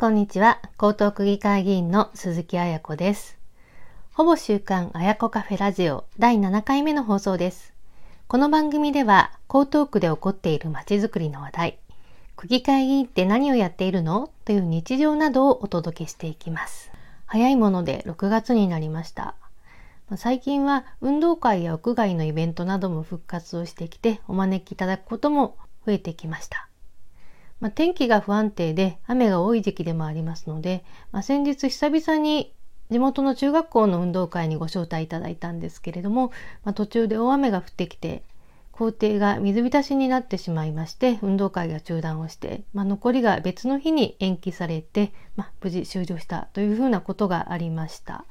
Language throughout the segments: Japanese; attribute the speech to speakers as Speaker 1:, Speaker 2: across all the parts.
Speaker 1: こんにちは。江東区議会議員の鈴木彩子です。ほぼ週刊彩子カフェラジオ第7回目の放送です。この番組では、江東区で起こっているまちづくりの話題、区議会議員って何をやっているの？という日常などをお届けしていきます。早いもので6月になりました。最近は運動会や屋外のイベントなども復活をしてきてお招きいただくことも増えてきました。まあ、天気が不安定で雨が多い時期でもありますので、まあ、先日久々に地元の中学校の運動会にご招待いただいたんですけれども、まあ、途中で大雨が降ってきて校庭が水浸しになってしまいまして運動会が中断をして、まあ、残りが別の日に延期されて、まあ、無事終了したというふうなことがありました。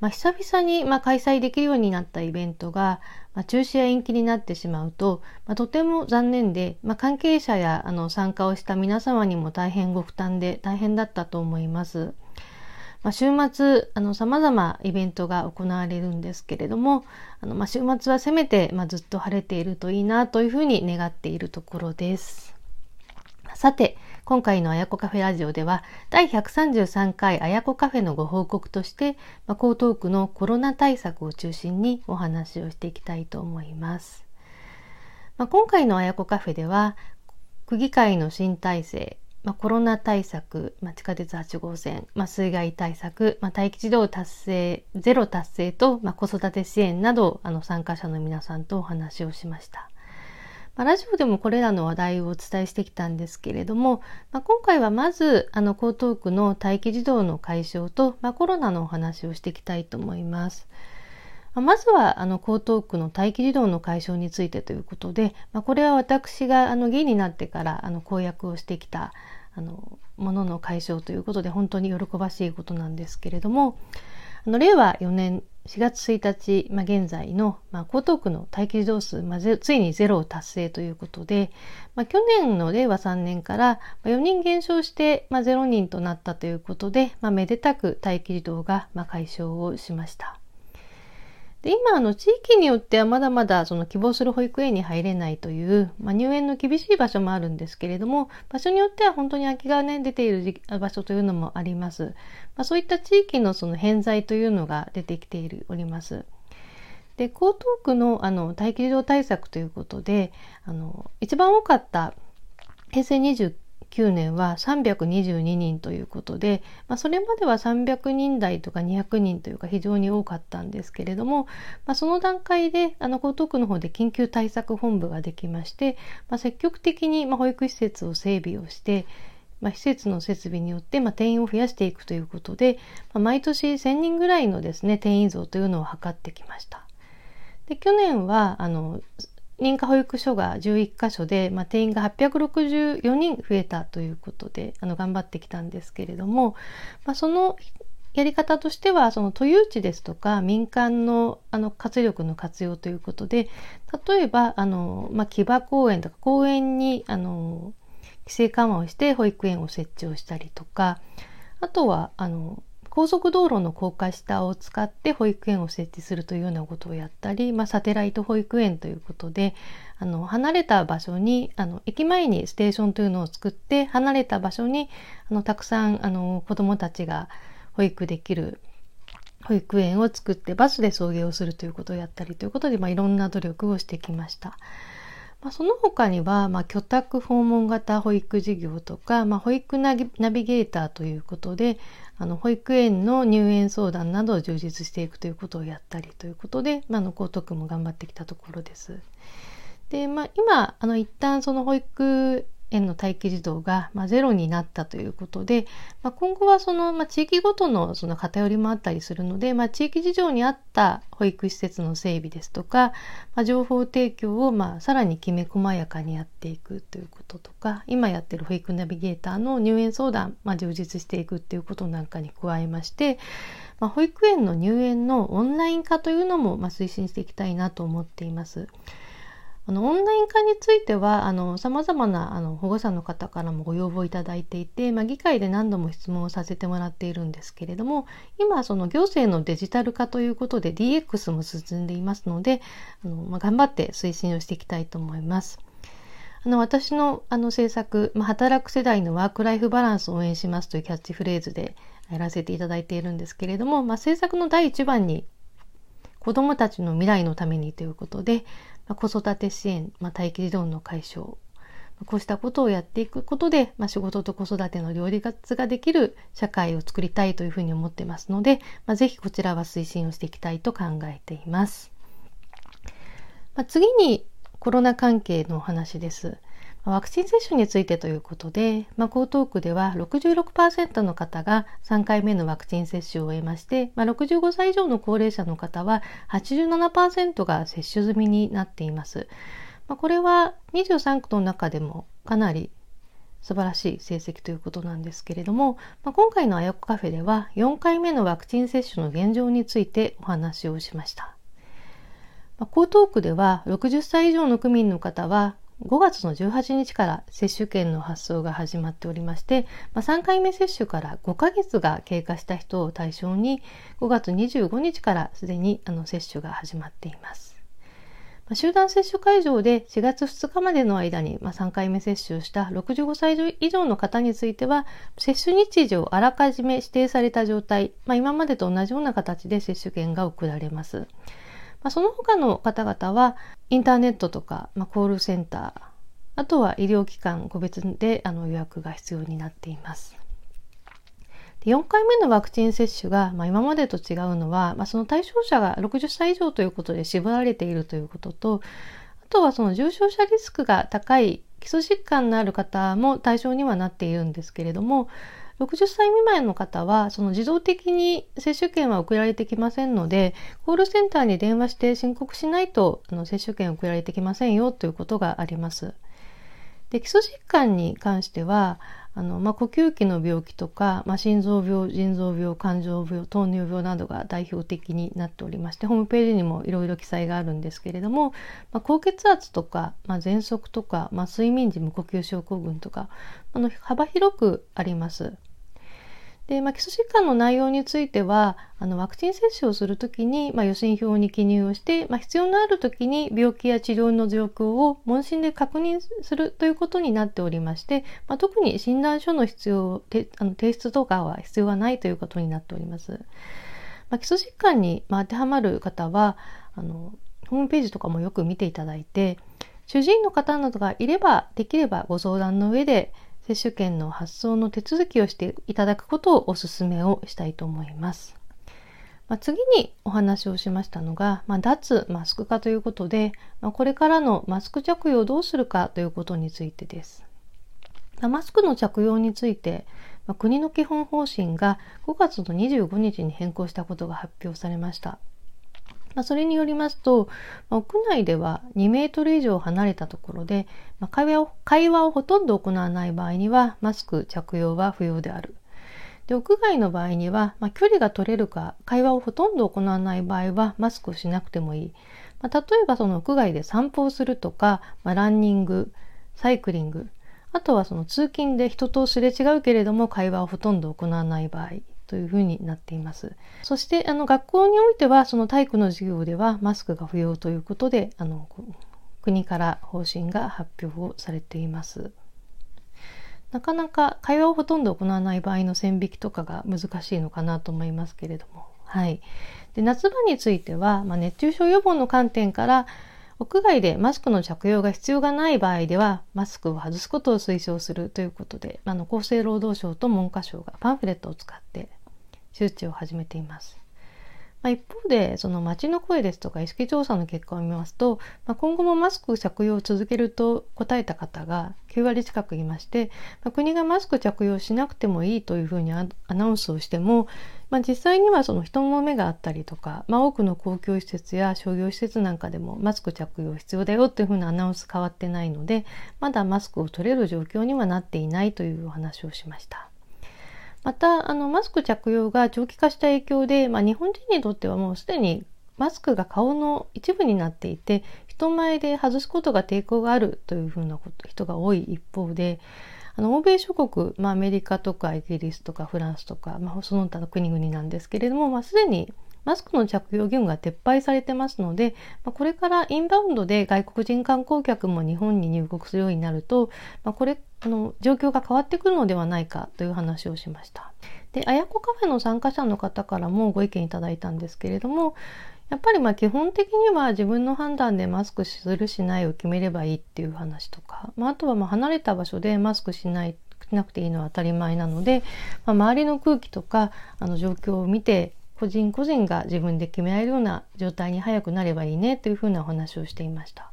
Speaker 1: まあ、久々にま開催できるようになったイベントが、ま中止や延期になってしまうと、まとても残念で、ま関係者やあの参加をした皆様にも大変ご負担で大変だったと思います。まあ、週末あの様々イベントが行われるんですけれどもあの、まあ、週末はせめて、まあ、ずっと晴れているといいなというふうに願っているところです。さて今回のあやこカフェラジオでは第133回あやこカフェのご報告として、まあ、江東区のコロナ対策を中心にお話をしていきたいと思います。まあ、今回のあやこカフェでは区議会の新体制まあ、コロナ対策、まあ、地下鉄8号線、まあ、水害対策、まあ、待機児童達成、ゼロ達成と、まあ、子育て支援など、あの、参加者の皆さんとお話をしました。まあ、ラジオでもこれらの話題をお伝えしてきたんですけれども、まあ、今回はまずあの江東区の待機児童の解消と、まあ、コロナのお話をしていきたいと思います。まずはあの江東区の待機児童の解消についてということで、まあ、これは私があの議員になってからあの公約をしてきたあのものの解消ということで本当に喜ばしいことなんですけれどもあの令和4年4月1日、まあ、現在の、まあ、江東区の待機児童数、まあ、ついにゼロを達成ということで、まあ、去年の令和3年から4人減少して、まあ、0人となったということで、まあ、めでたく待機児童が、まあ、解消をしました。で今あの地域によってはまだまだその希望する保育園に入れないという、まあ、入園の厳しい場所もあるんですけれども場所によっては本当に空きがね出ている場所というのもあります。まあ、そういった地域のその偏在というのが出てきているおります。で江東区のあの待機児童対策ということであの一番多かった平成29 9年は322人ということで、まあ、それまでは300人台とか200人というか非常に多かったんですけれども、まあ、その段階であの江東区の方で緊急対策本部ができまして、まあ、積極的にま保育施設を整備をしてま、施設の設備によって、ま、定員を増やしていくということで、ま、毎年1000人ぐらいのですね定員増というのを図ってきました。で去年はあの認可保育所が11箇所で、まあ、定員が864人増えたということであの頑張ってきたんですけれども、まあ、そのやり方としてはその都有地ですとか民間のあの活力の活用ということで例えばあの、まあ、木場公園とか公園にあの規制緩和をして保育園を設置をしたりとかあとはあの高速道路の高架下を使って保育園を設置するというようなことをやったり、まあ、サテライト保育園ということであの離れた場所にあの駅前にステーションというのを作って離れた場所にあのたくさんあの子どもたちが保育できる保育園を作ってバスで送迎をするということをやったりということで、まあ、いろんな努力をしてきました。まあ、その他には、まあ、居宅訪問型保育事業とか、まあ、保育ナビゲーターということであの保育園の入園相談などを充実していくということをやったりということで、まあ、の高徳も頑張ってきたところです。で、まあ、今あの一旦その保育園の待機児童が、まあ、ゼロになったということで、まあ、今後はその、まあ、地域ごとのその偏りもあったりするので、まあ、地域事情に合った保育施設の整備ですとか、まあ、情報提供を、まあ、さらにきめ細やかにやっていくということとか今やってる保育ナビゲーターの入園相談、まあ、充実していくっていうことなんかに加えまして、まあ、保育園の入園のオンライン化というのも、まあ、推進していきたいなと思っています。あのオンライン化についてはあの様々なあの保護者の方からもご要望いただいていて、まあ、議会で何度も質問をさせてもらっているんですけれども今その行政のデジタル化ということで DX も進んでいますのであの、まあ、頑張って推進をしていきたいと思います。あの私のあの政策、まあ、働く世代のワークライフバランスを応援しますというキャッチフレーズでやらせていただいているんですけれども、まあ、政策の第一番に子どもたちの未来のためにということで、まあ、子育て支援、まあ、待機児童の解消こうしたことをやっていくことで、まあ、仕事と子育ての両立ができる社会を作りたいというふうに思ってますので、まあ、ぜひこちらは推進をしていきたいと考えています。まあ、次にコロナ関係のお話です。ワクチン接種についてということで、まあ、江東区では66%の方が3回目のワクチン接種を終えまして、まあ、65歳以上の高齢者の方は87%が接種済みになっています。まあ、これは23区の中でもかなり素晴らしい成績ということなんですけれども、まあ、今回のあやこカフェでは4回目のワクチン接種の現状についてお話をしました。まあ、江東区では60歳以上の区民の方は5月の18日から接種券の発送が始まっておりまして、まあ、3回目接種から5ヶ月が経過した人を対象に5月25日からすでにあの接種が始まっています。まあ、集団接種会場で4月2日までの間に、まあ、3回目接種をした65歳以上の方については接種日時をあらかじめ指定された状態、まあ、今までと同じような形で接種券が送られます。まあ、その他の方々はインターネットとか、まあ、コールセンターあとは医療機関個別であの予約が必要になっています。で4回目のワクチン接種が、まあ、今までと違うのは、まあ、その対象者が60歳以上ということで絞られているということとあとはその重症者リスクが高い基礎疾患のある方も対象にはなっているんですけれども60歳未満の方は、その自動的に接種券は送られてきませんので、コールセンターに電話して申告しないと、あの接種券送られてきませんよということがあります。で、基礎疾患に関しては、あの、まあ、呼吸器の病気とか、まあ、心臓病、腎臓病、肝臓病、糖尿病などが代表的になっておりまして、ホームページにもいろいろ記載があるんですけれども、まあ、高血圧とか、まあ、喘息とか、まあ、睡眠時無呼吸症候群とか、あの幅広くあります。で、まあ、基礎疾患の内容については、あの、ワクチン接種をするときに、まあ、予診票に記入をして、まあ、必要のあるときに病気や治療の状況を問診で確認するということになっておりまして、まあ、特に診断書の必要て、あの提出とかは必要はないということになっております。まあ、基礎疾患に、まあ、当てはまる方は、あの、ホームページとかもよく見ていただいて、主治医の方などがいれば、できればご相談の上で、接種券の発送の手続きをしていただくことをお勧めをしたいと思います。まあ、次にお話をしましたのが、まあ、脱マスク化ということで、まあ、これからのマスク着用をどうするかということについてです。マスクの着用について、ま国の基本方針が5月の25日に変更したことが発表されました。まあ、それによりますと、まあ、屋内では2メートル以上離れたところで、まあ、会話を会話をほとんど行わない場合にはマスク着用は不要である。で屋外の場合には、まあ、距離が取れるか会話をほとんど行わない場合はマスクをしなくてもいい。まあ、例えばその屋外で散歩をするとか、まあ、ランニング、サイクリング、あとはその通勤で人とすれ違うけれども会話をほとんど行わない場合、というふうになっています。そしてあの学校においてはその体育の授業ではマスクが不要ということであの国から方針が発表をされています。なかなか会話をほとんど行わない場合の線引きとかが難しいのかなと思いますけれども。はい。で夏場については、まあ、熱中症予防の観点から屋外でマスクの着用が必要がない場合ではマスクを外すことを推奨するということであの厚生労働省と文科省がパンフレットを使って周知を始めています。まあ、一方でその街の声ですとか意識調査の結果を見ますと、まあ、今後もマスク着用を続けると答えた方が9割近くいまして、まあ、国がマスク着用しなくてもいいというふうにアナウンスをしても、まあ、実際にはその人の目があったりとか、まあ、多くの公共施設や商業施設なんかでもマスク着用必要だよというふうなアナウンス変わってないのでまだマスクを取れる状況にはなっていないというお話をしました。またあのマスク着用が長期化した影響で、まあ、日本人にとってはもうすでにマスクが顔の一部になっていて人前で外すことが抵抗があるというふうなこと人が多い一方であの欧米諸国、まあ、アメリカとかイギリスとかフランスとか、まあ、その他の国々なんですけれども、まあ、すでにマスクの着用義務が撤廃されてますので、まあ、これからインバウンドで外国人観光客も日本に入国するようになると、まあ、これあの状況が変わってくるのではないかという話をしました。で、あやこカフェの参加者の方からもご意見いただいたんですけれども、やっぱりまあ基本的には自分の判断でマスクするしないを決めればいいっていう話とか、まあ、あとはまあ離れた場所でマスクしないしなくていいのは当たり前なので、まあ、周りの空気とかあの状況を見て個人個人が自分で決められるような状態に早くなればいいねというふうなお話をしていました。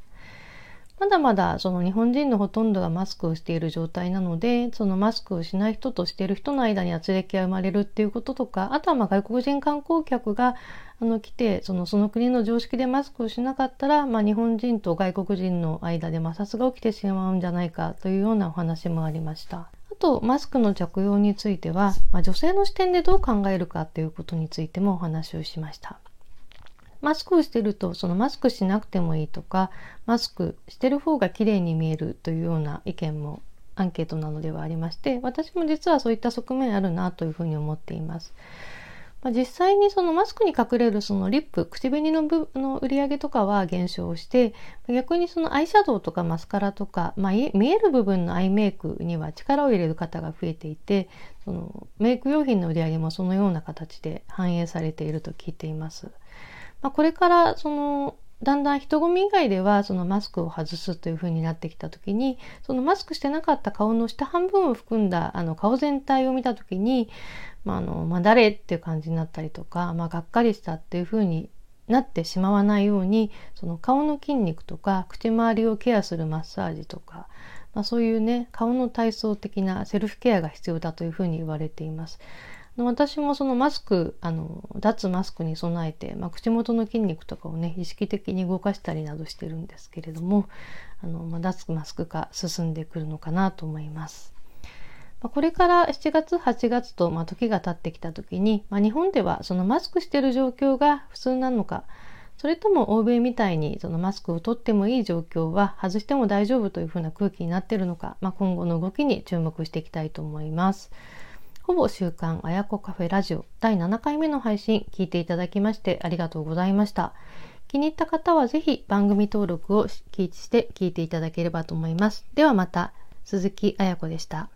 Speaker 1: まだまだその日本人のほとんどがマスクをしている状態なので、そのマスクをしない人としている人の間に圧力が生まれるっていうこととか、あとはまあ外国人観光客があの来て、そのその国の常識でマスクをしなかったら、まあ日本人と外国人の間で摩擦が起きてしまうんじゃないかというようなお話もありました。と、マスクの着用については、まあ、女性の視点でどう考えるかということについてもお話をしました。マスクをしてるとそのマスクしなくてもいいとかマスクしてる方が綺麗に見えるというような意見もアンケートなどではありまして私も実はそういった側面あるなというふうに思っています。まあ、実際にそのマスクに隠れるそのリップ口紅の部の売り上げとかは減少して逆にそのアイシャドウとかマスカラとか、まあ、見える部分のアイメイクには力を入れる方が増えていてそのメイク用品の売り上げもそのような形で反映されていると聞いています。まあ、これからそのだんだん人混み以外ではそのマスクを外すというふうになってきた時にそのマスクしてなかった顔の下半分を含んだあの顔全体を見た時に、まああのまあ、誰っていう感じになったりとか、まあ、がっかりしたっていうふうになってしまわないようにその顔の筋肉とか口周りをケアするマッサージとか、まあ、そういうね顔の体操的なセルフケアが必要だというふうに言われています。私もそのマスク、あの、脱マスクに備えて、まあ、口元の筋肉とかをね、意識的に動かしたりなどしてるんですけれども、あの、まあ、脱マスク化進んでくるのかなと思います。これから7月、8月と、まあ、時が経ってきた時に、まあ、日本ではそのマスクしてる状況が普通なのか、それとも欧米みたいにそのマスクを取ってもいい状況は外しても大丈夫というふうな空気になってるのか、まあ、今後の動きに注目していきたいと思います。ほぼ週刊あやこカフェラジオ第7回目の配信聞いていただきましてありがとうございました。気に入った方はぜひ番組登録をして聞いていただければと思います。ではまた、鈴木あやこでした。